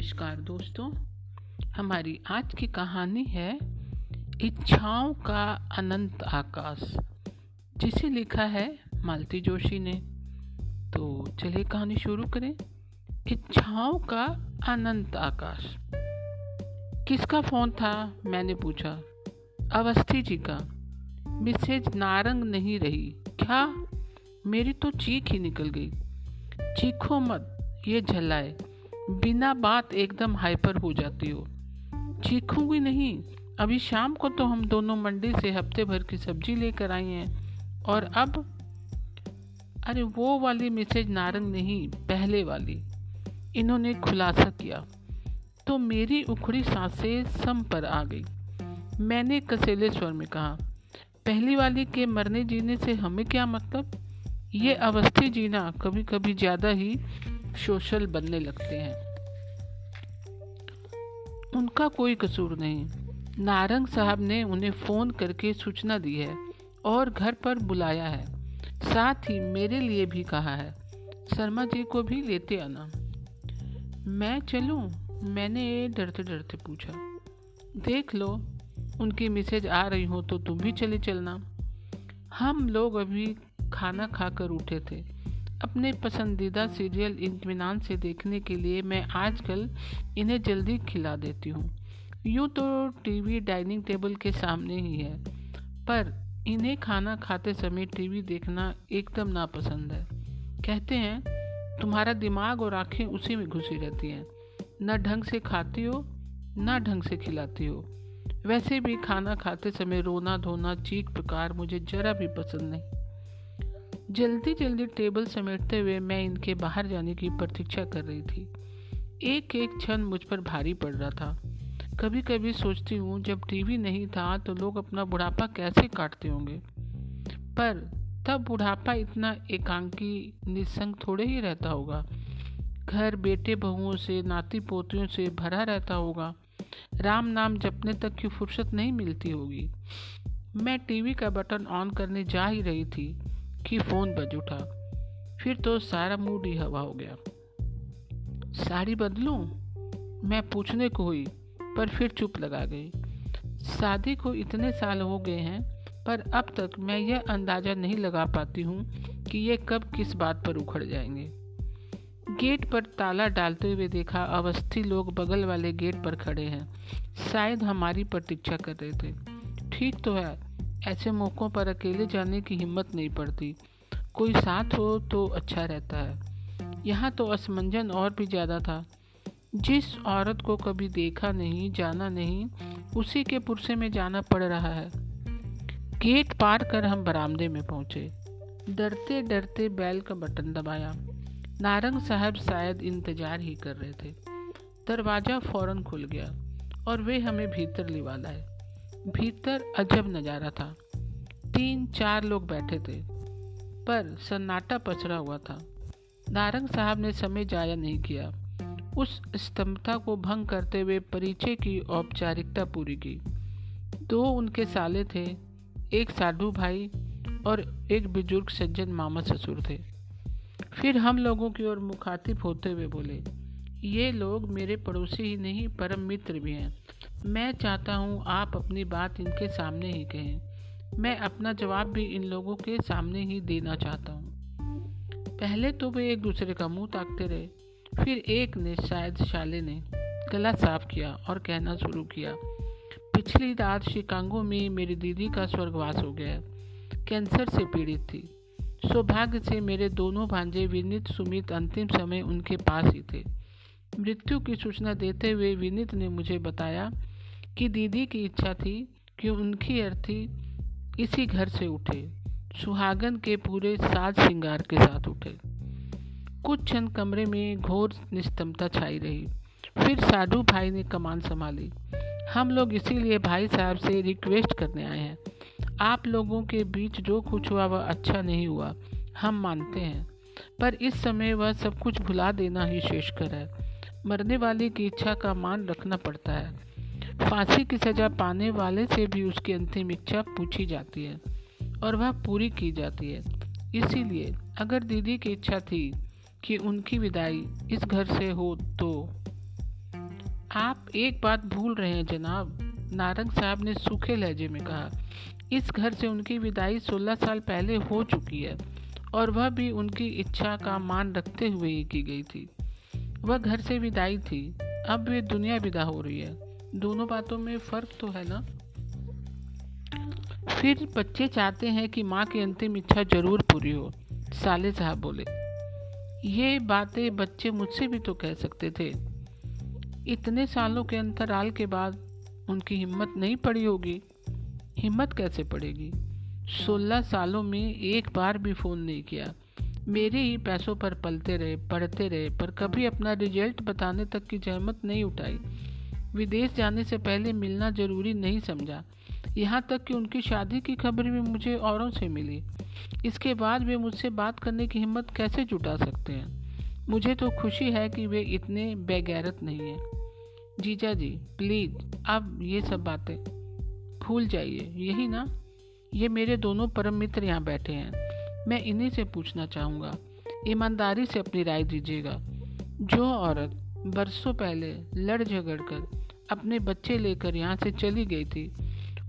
नमस्कार दोस्तों। हमारी आज की कहानी है, इच्छाओं का अनंत आकाश, जिसे लिखा है मालती जोशी ने। तो चलिए कहानी शुरू करें। इच्छाओं का अनंत आकाश। किसका फ़ोन था? मैंने पूछा। अवस्थी जी का। मिसेज नारंग नहीं रही। क्या? मेरी तो चीख ही निकल गई। चीखो मत, ये झल्लाए बिना बात एकदम हाइपर हो जाती हो। चीखूँगी नहीं। अभी शाम को तो हम दोनों मंडी से हफ़्ते भर की सब्ज़ी लेकर आई हैं। और अब, अरे वो वाली मिसेज नारंग नहीं, पहले वाली। इन्होंने खुलासा किया। तो मेरी उखड़ी साँसें सम पर आ गई। मैंने कसेले स्वर में कहा, पहली वाली के मरने जीने से हमें क्या मतलब? ये अवस्थी जीना कभी कभी ज़्यादा ही सोशल बनने लगते हैं। उनका कोई कसूर नहीं। नारंग साहब ने उन्हें फ़ोन करके सूचना दी है और घर पर बुलाया है। साथ ही मेरे लिए भी कहा है। शर्मा जी को भी लेते आना। मैं चलूँ? मैंने डरते डरते पूछा। देख लो, उनकी मैसेज आ रही हो तो तुम भी चले चलना। हम लोग अभी खाना खाकर उठे थे। अपने पसंदीदा सीरियल इतमान से देखने के लिए मैं आजकल इन्हें जल्दी खिला देती हूँ। यूँ तो टीवी डाइनिंग टेबल के सामने ही है, पर इन्हें खाना खाते समय टीवी देखना एकदम नापसंद है। कहते हैं, तुम्हारा दिमाग और आँखें उसी में घुसी रहती हैं। न ढंग से खाती हो, न ढंग से खिलाती हो। वैसे भी खाना खाते समय रोना धोना चीख प्रकार मुझे जरा भी पसंद नहीं। जल्दी जल्दी टेबल समेटते हुए मैं इनके बाहर जाने की प्रतीक्षा कर रही थी। एक एक क्षण मुझ पर भारी पड़ रहा था। कभी कभी सोचती हूँ, जब टीवी नहीं था तो लोग अपना बुढ़ापा कैसे काटते होंगे? पर तब बुढ़ापा इतना एकांकी, निसंग थोड़े ही रहता होगा। घर, बेटे, बहुओं से नाती पोतियों से भरा रहता होगा। राम नाम जपने तक की फुर्सत नहीं मिलती होगी। मैं टीवी का बटन ऑन करने जा ही रही थी। कि फ़ोन बज उठा। फिर तो सारा मूड ही हवा हो गया। साड़ी बदलूं? मैं पूछने को हुई, पर फिर चुप लगा गई। शादी को इतने साल हो गए हैं, पर अब तक मैं यह अंदाज़ा नहीं लगा पाती हूँ कि ये कब किस बात पर उखड़ जाएँगे। गेट पर ताला डालते हुए देखा, अवस्थी लोग बगल वाले गेट पर खड़े हैं। शायद हमारी प्रतीक्षा कर रहे थे। ठीक तो है ऐसे मौक़ों पर अकेले जाने की हिम्मत नहीं पड़ती। कोई साथ हो तो अच्छा रहता है। यहाँ तो असमंजन और भी ज़्यादा था। जिस औरत को कभी देखा नहीं, जाना नहीं, उसी के पुरसे में जाना पड़ रहा है। गेट पार कर हम बरामदे में पहुँचे। डरते डरते बैल का बटन दबाया। नारंग साहब शायद इंतज़ार ही कर रहे थे। दरवाज़ा फ़ौरन खुल गया और वे हमें भीतर लिवा लाए। भीतर अजब नज़ारा था। तीन चार लोग बैठे थे, पर सन्नाटा पचड़ा हुआ था। नारंग साहब ने समय जाया नहीं किया। उस स्तंभता को भंग करते हुए परिचय की औपचारिकता पूरी की। दो उनके साले थे, एक साधु भाई और एक बुज़ुर्ग सज्जन मामा ससुर थे। फिर हम लोगों की ओर मुखातिब होते हुए बोले, ये लोग मेरे पड़ोसी ही नहीं, परम मित्र भी हैं। मैं चाहता हूँ आप अपनी बात इनके सामने ही कहें। मैं अपना जवाब भी इन लोगों के सामने ही देना चाहता हूँ। पहले तो वे एक दूसरे का मुँह ताकते रहे। फिर एक ने शायद शाले ने गला साफ़ किया और कहना शुरू किया, पिछली रात शिकागो में मेरी दीदी का स्वर्गवास हो गया। कैंसर से पीड़ित थी। सौभाग्य से मेरे दोनों भांजे विनीत, सुमित अंतिम समय उनके पास ही थे। मृत्यु की सूचना देते हुए विनीत ने मुझे बताया कि दीदी की इच्छा थी कि उनकी अर्थी इसी घर से उठे, सुहागन के पूरे साज श्रृंगार के साथ उठे। कुछ क्षण कमरे में घोर निस्तमता छाई रही। फिर साधु भाई ने कमान संभाली। हम लोग इसीलिए भाई साहब से रिक्वेस्ट करने आए हैं। आप लोगों के बीच जो कुछ हुआ, वह अच्छा नहीं हुआ, हम मानते हैं। पर इस समय वह सब कुछ भुला देना ही शेषकर है। मरने वाले की इच्छा का मान रखना पड़ता है। फांसी की सज़ा पाने वाले से भी उसकी अंतिम इच्छा पूछी जाती है और वह पूरी की जाती है। इसीलिए अगर दीदी की इच्छा थी कि उनकी विदाई इस घर से हो तो आप एक बात भूल रहे हैं जनाब। नारंग साहब ने सूखे लहजे में कहा, इस घर से उनकी विदाई सोलह साल पहले हो चुकी है और वह भी उनकी इच्छा का मान रखते हुए ही की गई थी। वह घर से विदाई थी, अब वे दुनिया विदा हो रही है। दोनों बातों में फ़र्क तो है ना? फिर बच्चे चाहते हैं कि माँ की अंतिम इच्छा ज़रूर पूरी हो, साले साहब बोले। ये बातें बच्चे मुझसे भी तो कह सकते थे। इतने सालों के अंतराल के बाद उनकी हिम्मत नहीं पड़ी होगी। हिम्मत कैसे पड़ेगी? सोलह सालों में एक बार भी फ़ोन नहीं किया। मेरे ही पैसों पर पलते रहे, पढ़ते रहे, पर कभी अपना रिज़ल्ट बताने तक की जहमत नहीं उठाई। विदेश जाने से पहले मिलना ज़रूरी नहीं समझा। यहाँ तक कि उनकी शादी की खबर भी मुझे औरों से मिली। इसके बाद वे मुझसे बात करने की हिम्मत कैसे जुटा सकते हैं? मुझे तो खुशी है कि वे इतने बेगैरत नहीं हैं। जीजा जी प्लीज़ अब ये सब बातें भूल जाइए। यही ना? ये मेरे दोनों परम मित्र यहाँ बैठे हैं। मैं इन्हीं से पूछना चाहूँगा। ईमानदारी से अपनी राय दीजिएगा। जो औरत बरसों पहले लड़ झगड़ कर अपने बच्चे लेकर यहाँ से चली गई थी।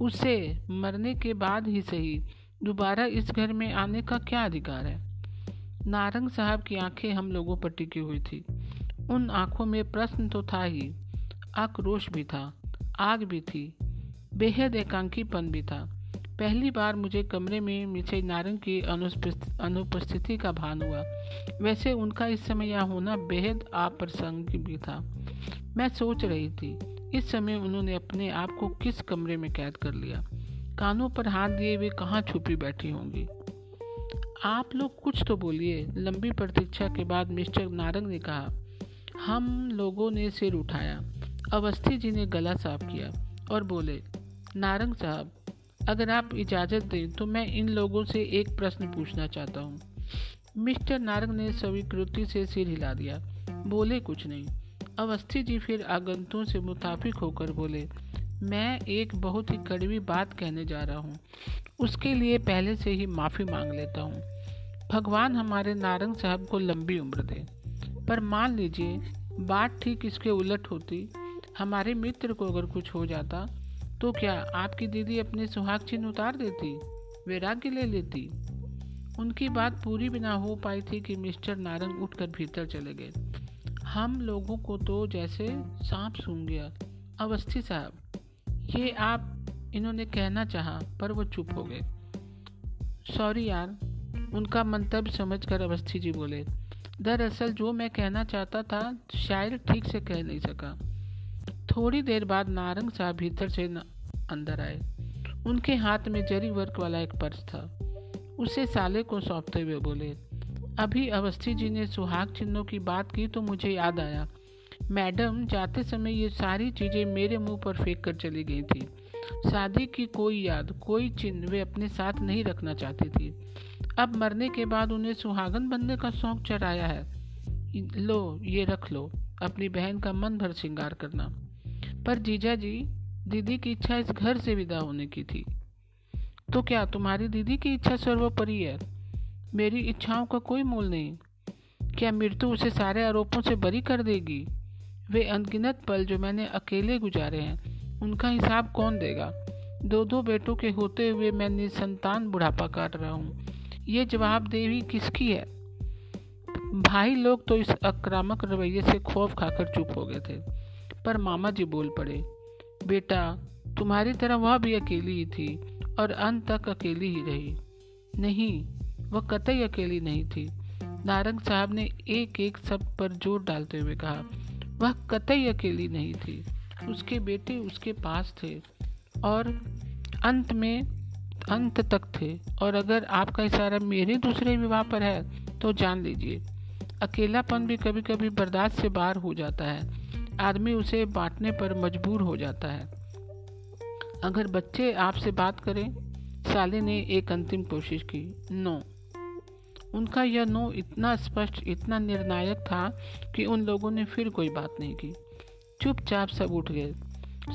उसे मरने के बाद ही सही, दोबारा इस घर में आने का क्या अधिकार है? नारंग साहब की आँखें हम लोगों पर टिकी हुई थी। उन आँखों में प्रश्न तो था ही। आक्रोश भी था, आग भी थी, बेहद एकांकीपन भी था। पहली बार मुझे कमरे में मिसे नारंग की अनुपस्थिति का भान हुआ। वैसे उनका इस समय यहाँ होना बेहद अप्रसंग भी था। मैं सोच रही थी इस समय उन्होंने अपने आप को किस कमरे में कैद कर लिया? कानों पर हाथ दिए वे कहाँ छुपी बैठी होंगी? आप लोग कुछ तो बोलिए। लंबी प्रतीक्षा के बाद मिस्टर नारंग ने कहा, हम लोगों ने सिर उठाया, अवस्थी जी ने गला साफ़ किया और बोले, नारंग साहब, अगर आप इजाज़त दें तो मैं इन लोगों से एक प्रश्न पूछना चाहता हूँ। मिस्टर नारंग ने स्वीकृति से सिर हिला दिया। बोले कुछ नहीं। अवस्थी जी फिर आगंतुओं से मुताबिक होकर बोले, मैं एक बहुत ही कड़वी बात कहने जा रहा हूँ। उसके लिए पहले से ही माफ़ी मांग लेता हूँ। भगवान हमारे नारंग साहब को लंबी उम्र दे। पर मान लीजिए, बात ठीक इसके उलट होती, हमारे मित्र को अगर कुछ हो जाता तो क्या आपकी दीदी अपने सुहाग चिन्ह उतार देती, वैराग्य ले लेती? उनकी बात पूरी भी ना हो पाई थी कि मिस्टर नारंग उठकर भीतर चले गए। हम लोगों को तो जैसे सांप सूंघ गया। अवस्थी साहब, ये आप, इन्होंने कहना चाहा, पर वो चुप हो गए। सॉरी यार, उनका मंतव्य समझकर अवस्थी जी बोले, दरअसल जो मैं कहना चाहता था, शायद ठीक से कह नहीं सका। थोड़ी देर बाद नारंग साहब भीतर से अंदर आए। उनके हाथ में जरी वर्क वाला एक पर्स था। उसे साले को सौंपते हुए बोले अभी अवस्थी जी ने सुहाग चिन्हों की बात की तो मुझे याद आया। मैडम, जाते समय ये सारी चीज़ें मेरे मुँह पर फेंक कर चली गई थी। शादी की कोई याद, कोई चिन्ह वे अपने साथ नहीं रखना चाहती थी। अब मरने के बाद उन्हें सुहागन बनने का शौक चढ़ाया है। लो, ये रख लो, अपनी बहन का मन भर श्रृंगार करना। पर जीजा जी, दीदी की इच्छा इस घर से विदा होने की थी। तो क्या तुम्हारी दीदी की इच्छा सर्वोपरि है? मेरी इच्छाओं का कोई मूल नहीं। क्या मृत्यु उसे सारे आरोपों से बरी कर देगी? वे अनगिनत पल जो मैंने अकेले गुजारे हैं, उनका हिसाब कौन देगा? दो दो बेटों के होते हुए मैं संतान बुढ़ापा काट रहा हूँ। ये जवाबदेही किसकी है? भाई लोग तो इस आक्रामक रवैये से खौफ खाकर चुप हो गए थे, पर मामा जी बोल पड़े, बेटा, तुम्हारी तरह वह भी अकेली ही थी और अंत तक अकेली ही रही। नहीं वह कतई अकेली नहीं थी। नारंग साहब ने एक एक शब्द पर ज़ोर डालते हुए कहा, वह कतई अकेली नहीं थी। उसके बेटे उसके पास थे और अंत में, अंत तक थे। और अगर आपका इशारा मेरे दूसरे विवाह पर है तो जान लीजिए, अकेलापन भी कभी कभी बर्दाश्त से बाहर हो जाता है। आदमी उसे बांटने पर मजबूर हो जाता है। अगर बच्चे आपसे बात करें, साले ने एक अंतिम कोशिश की, नो। उनका यह नो इतना स्पष्ट, इतना निर्णायक था कि उन लोगों ने फिर कोई बात नहीं की। चुपचाप सब उठ गए।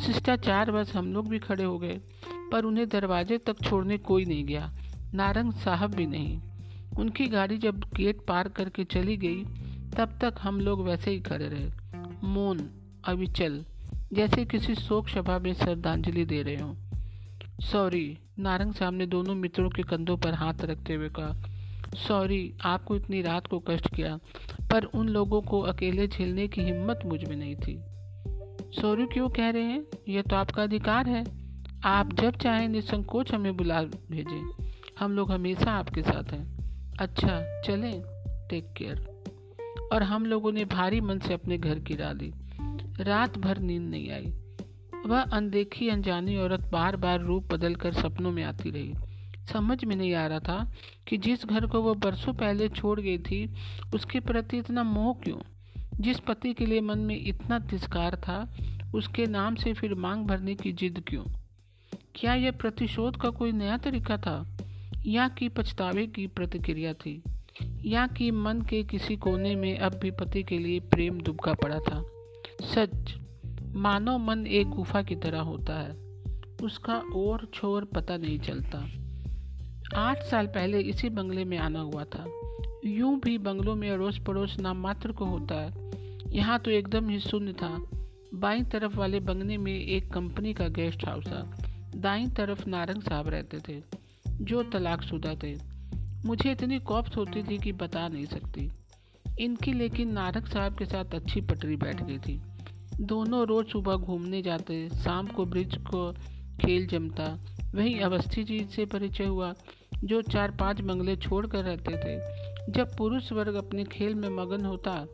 शिष्टाचार बस हम लोग भी खड़े हो गए, पर उन्हें दरवाजे तक छोड़ने कोई नहीं गया, नारंग साहब भी नहीं। उनकी गाड़ी जब गेट पार करके चली गई, तब तक हम लोग वैसे ही खड़े रहे। मौन, अविचल, जैसे किसी शोक सभा में श्रद्धांजलि दे रहे हो। सॉरी, नारंग साहब ने दोनों मित्रों के कंधों पर हाथ रखते हुए कहा सॉरी, आपको इतनी रात को कष्ट किया, पर उन लोगों को अकेले झेलने की हिम्मत मुझमें नहीं थी। सॉरी क्यों कह रहे हैं? यह तो आपका अधिकार है। आप जब चाहें निसंकोच हमें बुला भेजें। हम लोग हमेशा आपके साथ हैं। अच्छा चलें। टेक केयर और हम लोगों ने भारी मन से अपने घर गिरा ली रात भर नींद नहीं आई। वह अनदेखी, अनजानी औरत बार बार रूप बदल कर सपनों में आती रही। समझ में नहीं आ रहा था कि जिस घर को वह बरसों पहले छोड़ गई थी, उसके प्रति इतना मोह क्यों? जिस पति के लिए मन में इतना तिस्कार था, उसके नाम से फिर मांग भरने की जिद क्यों? क्या यह प्रतिशोध का कोई नया तरीका था? या कि पछतावे की प्रतिक्रिया थी? या कि मन के किसी कोने में अब भी पति के लिए प्रेम दुबका पड़ा था? सच मानव मन एक गुफा की तरह होता है, उसका और छोर पता नहीं चलता। आठ साल पहले इसी बंगले में आना हुआ था। यूँ भी बंगलों में अड़ोस पड़ोस नाम मात्र को होता है। यहाँ तो एकदम ही शून्य था। बाई तरफ़ वाले बंगले में एक कंपनी का गेस्ट हाउस था। दाई तरफ़ नारंग साहब रहते थे, जो तलाकशुदा थे। मुझे इतनी कॉप्स होती थी कि बता नहीं सकती। इनकी लेकिन नारक साहब के साथ अच्छी पटरी बैठ गई थी। दोनों रोज सुबह घूमने जाते, शाम को ब्रिज को खेल जमता। वहीं अवस्थी जी से परिचय हुआ। जो चार पाँच बंगले छोड़ कर रहते थे। जब पुरुष वर्ग अपने खेल में मगन होता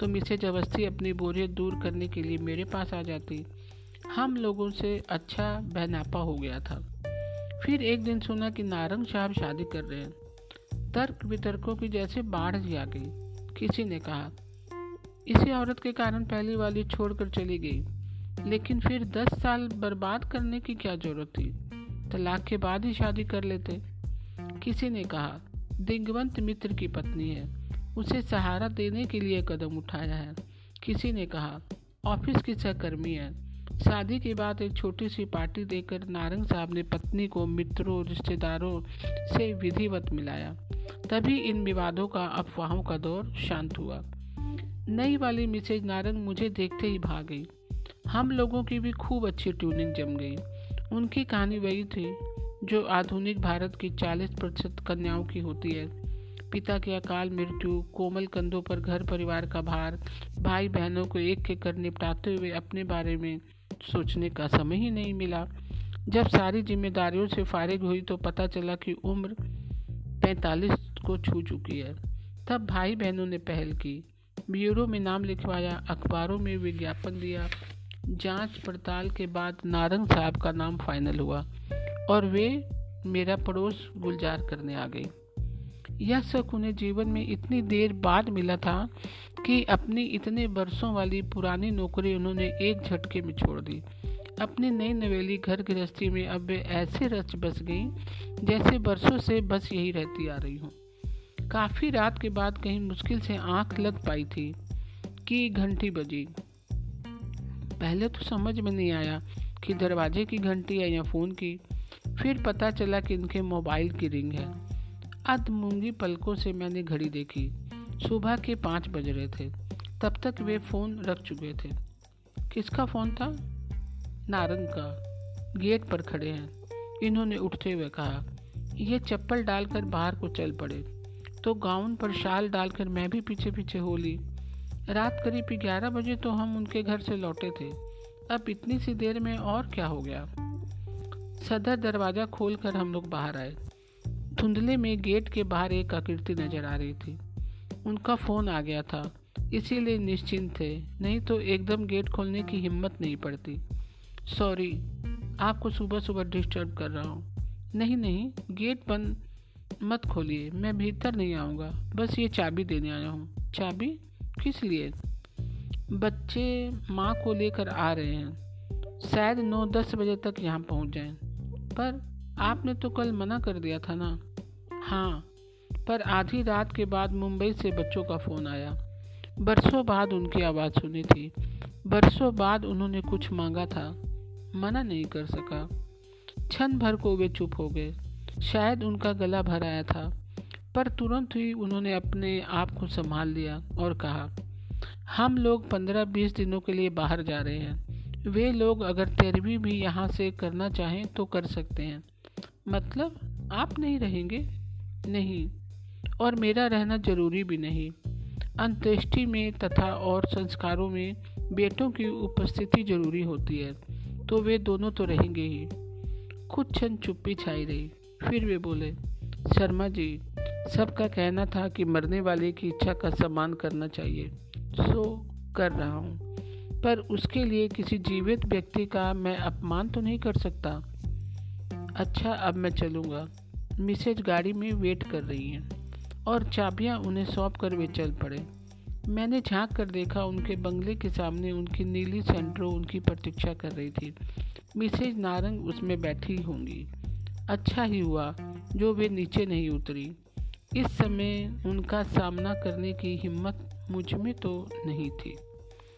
तो मिसेज अवस्थी अपनी बोरियत दूर करने के लिए मेरे पास आ जाती। हम लोगों से अच्छा बहनापा हो गया था। फिर एक दिन सुना कि नारंग साहब शादी कर रहे हैं। तर्क वितर्कों की जैसे बाढ़ जी आ गई। किसी ने कहा, इसी औरत के कारण पहली वाली छोड़कर चली गई। लेकिन फिर दस साल बर्बाद करने की क्या ज़रूरत थी? तलाक के बाद ही शादी कर लेते। किसी ने कहा, दिग्वंत मित्र की पत्नी है। उसे सहारा देने के लिए कदम उठाया है। किसी ने कहा, ऑफ़िस की सहकर्मी है। शादी के बाद एक छोटी सी पार्टी देकर नारंग साहब ने पत्नी को मित्रों, रिश्तेदारों से विधिवत मिलाया। तभी इन विवादों का अफवाहों का दौर शांत हुआ। नई वाली मिसेज नारंग मुझे देखते ही भाग गई। हम लोगों की भी खूब अच्छी ट्यूनिंग जम गई। उनकी कहानी वही थी जो आधुनिक भारत की 40 प्रतिशत कन्याओं की होती है। पिता की अकाल मृत्यु, कोमल कंधों पर घर परिवार का भार, भाई बहनों को एक के कर निपटाते हुए अपने बारे में सोचने का समय ही नहीं मिला। जब सारी जिम्मेदारियों से फारिग हुई तो पता चला कि उम्र पैंतालीस को छू चुकी है। तब भाई बहनों ने पहल की। ब्यूरो में नाम लिखवाया, अखबारों में विज्ञापन दिया। जाँच पड़ताल के बाद नारंग साहब का नाम फाइनल हुआ। और वे मेरा पड़ोस गुलजार करने आ गई। यह शक उन्हें जीवन में इतनी देर बाद मिला था कि अपनी इतने बरसों वाली पुरानी नौकरी उन्होंने एक झटके में छोड़ दी। अपनी नई नवेली घर गृहस्थी में अब वे ऐसे रच बस गई, जैसे बरसों से बस यही रहती आ रही हूँ। काफ़ी रात के बाद कहीं मुश्किल से आँख लग पाई थी कि घंटी बजी। पहले तो समझ में नहीं आया कि दरवाजे की घंटी है या फ़ोन की। फिर पता चला कि इनके मोबाइल की रिंग है। अध मूँगी पलकों से मैंने घड़ी देखी। सुबह के पाँच बज रहे थे। तब तक वे फ़ोन रख चुके थे। किसका फ़ोन था? नारंग का। गेट पर खड़े हैं। इन्होंने उठते हुए कहा, ये चप्पल डालकर बाहर को चल पड़े। तो गाउन पर शाल डालकर मैं भी पीछे पीछे हो ली। रात करीब ग्यारह बजे तो हम उनके घर से लौटे थे। अब इतनी सी देर में और क्या हो गया? सदर दरवाज़ा खोलकर हम लोग बाहर आए। धुंधले में गेट के बाहर एक आकृति नज़र आ रही थी। उनका फ़ोन आ गया था, इसीलिए निश्चिंत थे, नहीं तो एकदम गेट खोलने की हिम्मत नहीं पड़ती। सॉरी आपको सुबह सुबह डिस्टर्ब कर रहा हूँ। नहीं नहीं, गेट बंद मत खोलिए, मैं भीतर नहीं आऊँगा, बस ये चाबी देने आया हूँ। चाबी? किस लिए? बच्चे माँ को लेकर आ रहे हैं। शायद नौ दस बजे तक यहाँ पहुँच जाएँ। पर आपने तो कल मना कर दिया था ना? हाँ पर आधी रात के बाद मुंबई से बच्चों का फ़ोन आया। बरसों बाद उनकी आवाज़ सुनी थी। बरसों बाद उन्होंने कुछ मांगा था। मना नहीं कर सका। क्षण भर को वे चुप हो गए। शायद उनका गला भर आया था, पर तुरंत ही उन्होंने अपने आप को संभाल लिया और कहा, हम लोग पंद्रह बीस दिनों के लिए बाहर जा रहे हैं। वे लोग अगर तेरहवीं भी यहाँ से करना चाहें तो कर सकते हैं। मतलब आप नहीं रहेंगे? नहीं। और मेरा रहना ज़रूरी भी नहीं। अंत्येष्टि में तथा और संस्कारों में बेटों की उपस्थिति ज़रूरी होती है तो वे दोनों तो रहेंगे ही। कुछ क्षण चुप्पी छाई रही। फिर वे बोले, शर्मा जी, सबका कहना था कि मरने वाले की इच्छा का सम्मान करना चाहिए। सो कर रहा हूँ। पर उसके लिए किसी जीवित व्यक्ति का मैं अपमान तो नहीं कर सकता। अच्छा अब मैं चलूँगा। मिसेज गाड़ी में वेट कर रही हैं और चाबियाँ उन्हें सौंप कर वे चल पड़े। मैंने झाँक कर देखा उनके बंगले के सामने उनकी नीली सेंट्रो उनकी प्रतीक्षा कर रही थी। मिसेज नारंग उसमें बैठी होंगी। अच्छा ही हुआ जो वे नीचे नहीं उतरी। इस समय उनका सामना करने की हिम्मत मुझमें तो नहीं थी।